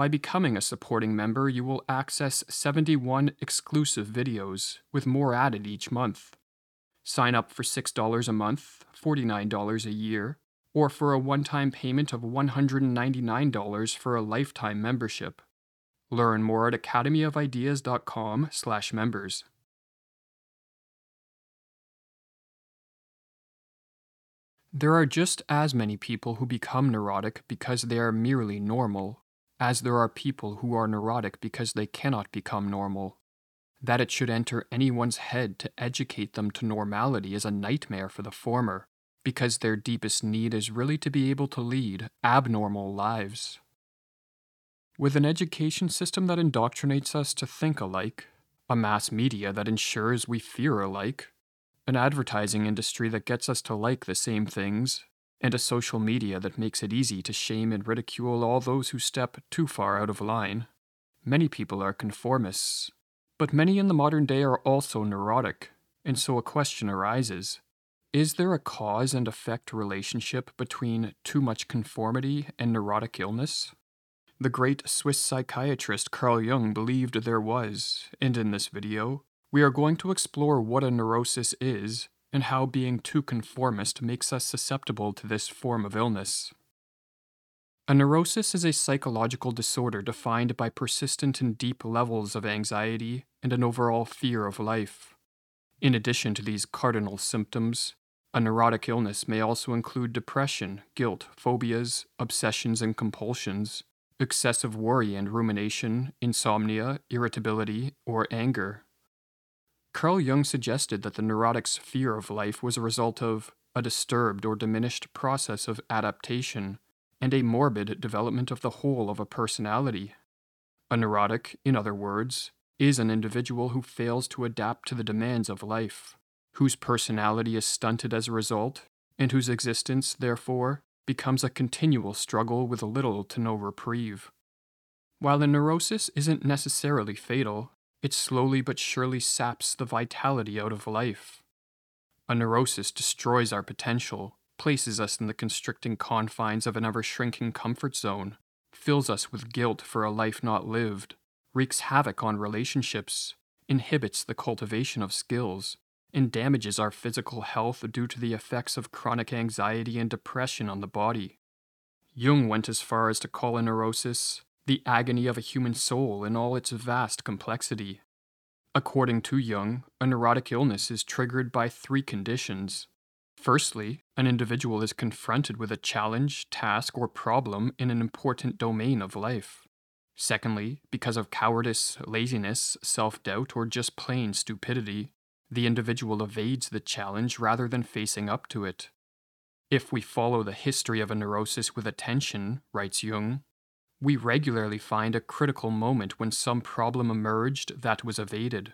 By becoming a supporting member, you will access 71 exclusive videos, with more added each month. Sign up for $6 a month, $49 a year, or for a one time payment of $199 for a lifetime membership. Learn more at academyofideas.com/members. There are just as many people who become neurotic because they are merely normal, as there are people who are neurotic because they cannot become normal. That it should enter anyone's head to educate them to normality is a nightmare for the former, because their deepest need is really to be able to lead abnormal lives. With an education system that indoctrinates us to think alike, a mass media that ensures we fear alike, an advertising industry that gets us to like the same things, and a social media that makes it easy to shame and ridicule all those who step too far out of line. Many people are conformists, but many in the modern day are also neurotic, and so a question arises Is there a cause and effect relationship between too much conformity and neurotic illness? The great Swiss psychiatrist Carl Jung believed there was, and in this video, we are going to explore what a neurosis is and how being too conformist makes us susceptible to this form of illness. A neurosis is a psychological disorder defined by persistent and deep levels of anxiety and an overall fear of life. In addition to these cardinal symptoms, a neurotic illness may also include depression, guilt, phobias, obsessions and compulsions, excessive worry and rumination, insomnia, irritability, or anger. Carl Jung suggested that the neurotic's fear of life was a result of a disturbed or diminished process of adaptation and a morbid development of the whole of a personality. A neurotic, in other words, is an individual who fails to adapt to the demands of life, whose personality is stunted as a result, and whose existence, therefore, becomes a continual struggle with little to no reprieve. While a neurosis isn't necessarily fatal, it slowly but surely saps the vitality out of life. A neurosis destroys our potential, places us in the constricting confines of an ever shrinking comfort zone, fills us with guilt for a life not lived, wreaks havoc on relationships, inhibits the cultivation of skills, and damages our physical health due to the effects of chronic anxiety and depression on the body. Jung went as far as to call a neurosis the agony of a human soul in all its vast complexity. According to Jung, a neurotic illness is triggered by three conditions. Firstly, an individual is confronted with a challenge, task, or problem in an important domain of life. Secondly, because of cowardice, laziness, self doubt, or just plain stupidity, the individual evades the challenge rather than facing up to it. If we follow the history of a neurosis with attention, writes Jung, we regularly find a critical moment when some problem emerged that was evaded.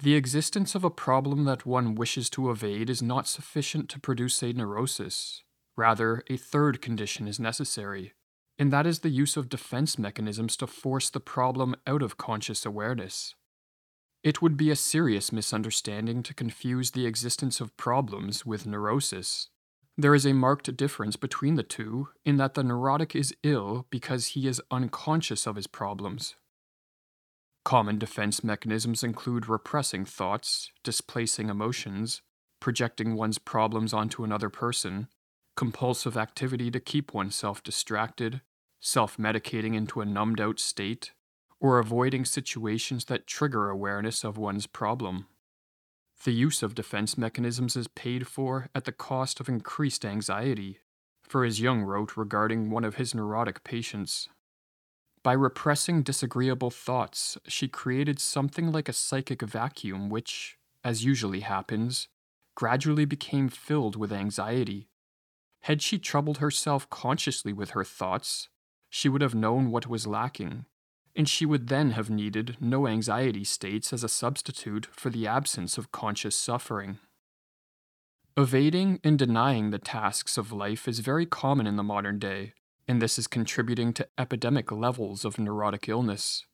The existence of a problem that one wishes to evade is not sufficient to produce a neurosis. Rather, a third condition is necessary, and that is the use of defense mechanisms to force the problem out of conscious awareness. It would be a serious misunderstanding to confuse the existence of problems with neurosis. There is a marked difference between the two in that the neurotic is ill because he is unconscious of his problems. Common defense mechanisms include repressing thoughts, displacing emotions, projecting one's problems onto another person, compulsive activity to keep oneself distracted, self medicating into a numbed out state, or avoiding situations that trigger awareness of one's problem. The use of defense mechanisms is paid for at the cost of increased anxiety, for as Jung wrote regarding one of his neurotic patients. By repressing disagreeable thoughts, she created something like a psychic vacuum which, as usually happens, gradually became filled with anxiety. Had she troubled herself consciously with her thoughts, she would have known what was lacking and she would then have needed no anxiety states as a substitute for the absence of conscious suffering. Evading and denying the tasks of life is very common in the modern day, and this is contributing to epidemic levels of neurotic illness.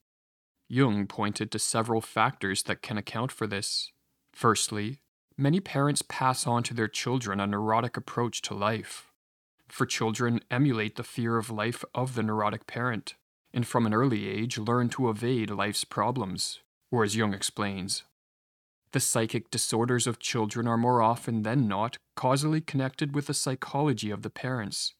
Jung pointed to several factors that can account for this. Firstly, many parents pass on to their children a neurotic approach to life. For children emulate the fear of life of the neurotic parent and from an early age learn to evade life's problems, or as Jung explains, the psychic disorders of children are more often than not causally connected with the psychology of the parents.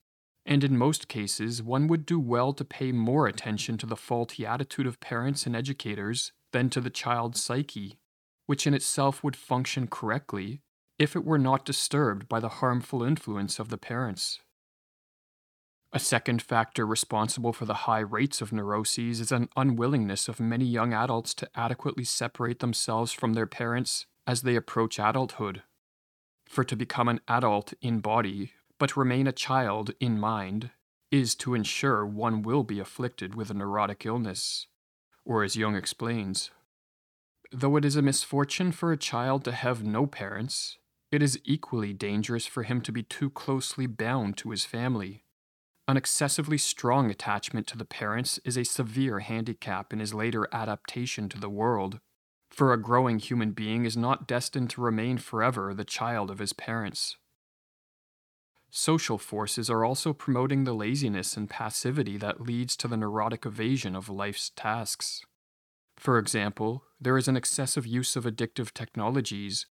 And in most cases, one would do well to pay more attention to the faulty attitude of parents and educators than to the child's psyche, which in itself would function correctly if it were not disturbed by the harmful influence of the parents. A second factor responsible for the high rates of neuroses is an unwillingness of many young adults to adequately separate themselves from their parents as they approach adulthood. For to become an adult in body, but remain a child in mind, is to ensure one will be afflicted with a neurotic illness, or as Jung explains. Though it is a misfortune for a child to have no parents, it is equally dangerous for him to be too closely bound to his family an excessively strong attachment to the parents is a severe handicap in his later adaptation to the world, for a growing human being is not destined to remain forever the child of his parents. Social forces are also promoting the laziness and passivity that leads to the neurotic evasion of life's tasks. For example, there is an excessive use of addictive technologies,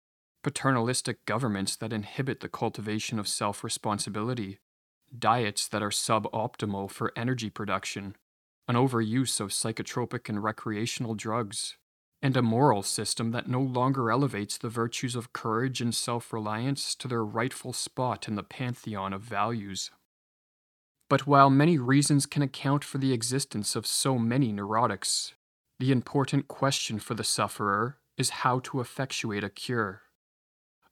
paternalistic governments that inhibit the cultivation of self responsibility, diets that are suboptimal for energy production, an overuse of psychotropic and recreational drugs, and a moral system that no longer elevates the virtues of courage and self reliance to their rightful spot in the pantheon of values. But while many reasons can account for the existence of so many neurotics, the important question for the sufferer is how to effectuate a cure.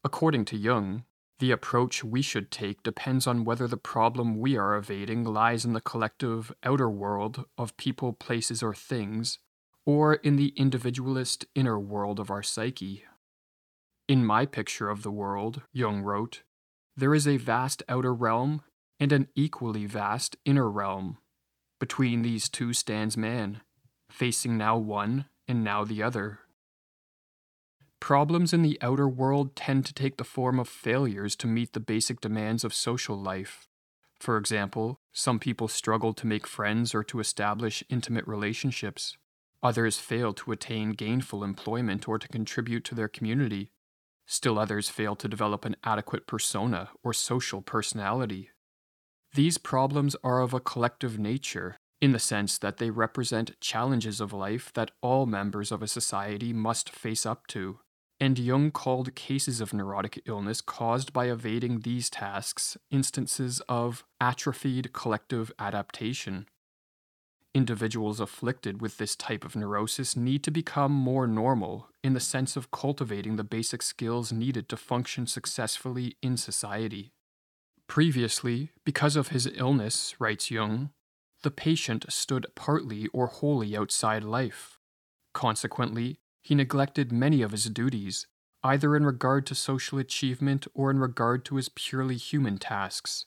According to Jung, the approach we should take depends on whether the problem we are evading lies in the collective outer world of people, places, or things, or in the individualist inner world of our psyche. In my picture of the world, Jung wrote, there is a vast outer realm and an equally vast inner realm. Between these two stands man, facing now one and now the other. Problems in the outer world tend to take the form of failures to meet the basic demands of social life. For example, some people struggle to make friends or to establish intimate relationships. Others fail to attain gainful employment or to contribute to their community. Still others fail to develop an adequate persona or social personality. These problems are of a collective nature, in the sense that they represent challenges of life that all members of a society must face up to and Jung called cases of neurotic illness caused by evading these tasks instances of atrophied collective adaptation. Individuals afflicted with this type of neurosis need to become more normal in the sense of cultivating the basic skills needed to function successfully in society. Previously, because of his illness, writes Jung, the patient stood partly or wholly outside life. Consequently, he neglected many of his duties, either in regard to social achievement or in regard to his purely human tasks.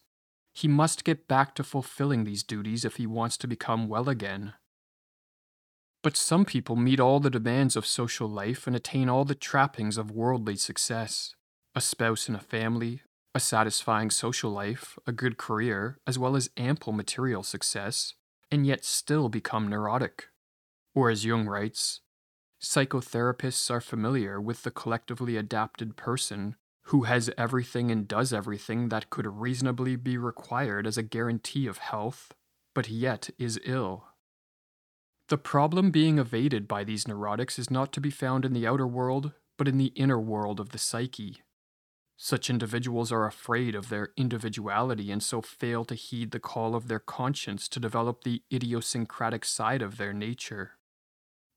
He must get back to fulfilling these duties if he wants to become well again. But some people meet all the demands of social life and attain all the trappings of worldly success a spouse and a family, a satisfying social life, a good career, as well as ample material success, and yet still become neurotic. Or, as Jung writes, Psychotherapists are familiar with the collectively adapted person who has everything and does everything that could reasonably be required as a guarantee of health, but yet is ill. The problem being evaded by these neurotics is not to be found in the outer world, but in the inner world of the psyche. Such individuals are afraid of their individuality and so fail to heed the call of their conscience to develop the idiosyncratic side of their nature.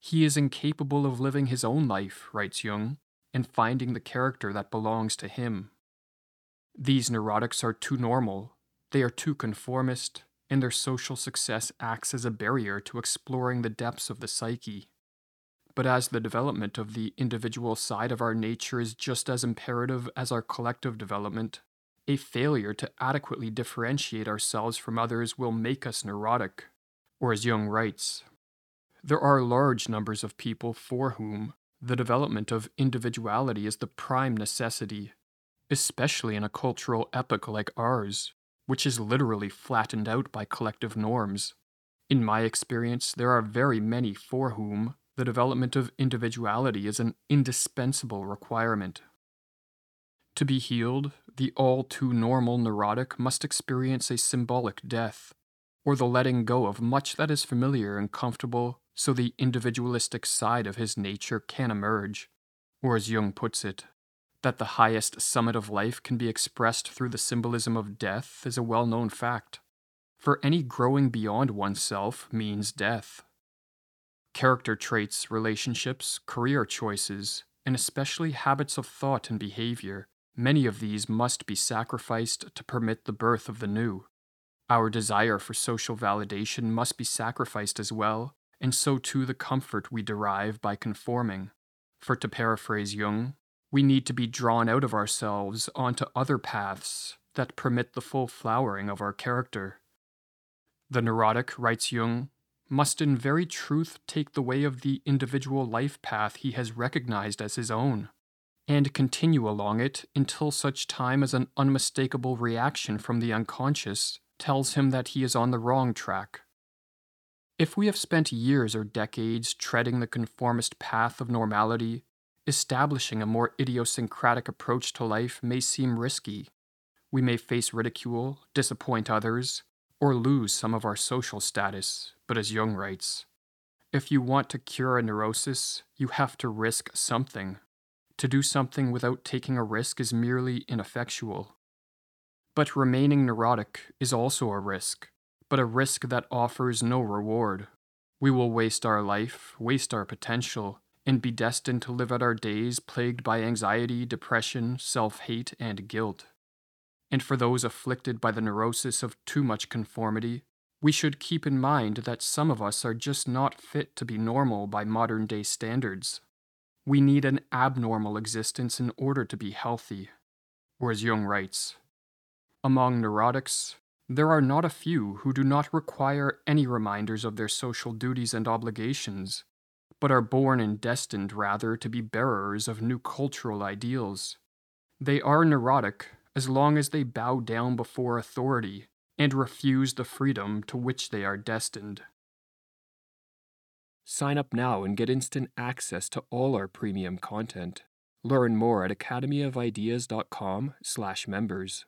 He is incapable of living his own life, writes Jung, and finding the character that belongs to him. These neurotics are too normal, they are too conformist, and their social success acts as a barrier to exploring the depths of the psyche. But as the development of the individual side of our nature is just as imperative as our collective development, a failure to adequately differentiate ourselves from others will make us neurotic. Or as Jung writes, there are large numbers of people for whom the development of individuality is the prime necessity, especially in a cultural epoch like ours, which is literally flattened out by collective norms. In my experience, there are very many for whom the development of individuality is an indispensable requirement. To be healed, the all too normal neurotic must experience a symbolic death, or the letting go of much that is familiar and comfortable so the individualistic side of his nature can emerge. Or, as Jung puts it, that the highest summit of life can be expressed through the symbolism of death is a well known fact. For any growing beyond oneself means death. Character traits, relationships, career choices, and especially habits of thought and behavior, many of these must be sacrificed to permit the birth of the new. Our desire for social validation must be sacrificed as well, and so too the comfort we derive by conforming. For to paraphrase Jung, we need to be drawn out of ourselves onto other paths that permit the full flowering of our character. The neurotic, writes Jung, must in very truth take the way of the individual life path he has recognized as his own, and continue along it until such time as an unmistakable reaction from the unconscious tells him that he is on the wrong track. If we have spent years or decades treading the conformist path of normality, establishing a more idiosyncratic approach to life may seem risky. We may face ridicule, disappoint others, or lose some of our social status, but as Jung writes, if you want to cure a neurosis, you have to risk something. To do something without taking a risk is merely ineffectual. But remaining neurotic is also a risk, but a risk that offers no reward. We will waste our life, waste our potential, and be destined to live out our days plagued by anxiety, depression, self hate, and guilt. And for those afflicted by the neurosis of too much conformity, we should keep in mind that some of us are just not fit to be normal by modern day standards. We need an abnormal existence in order to be healthy. Or as Jung writes, among neurotics, there are not a few who do not require any reminders of their social duties and obligations, but are born and destined rather to be bearers of new cultural ideals. They are neurotic as long as they bow down before authority and refuse the freedom to which they are destined. Sign up now and get instant access to all our premium content. Learn more at academyofideas.com/members.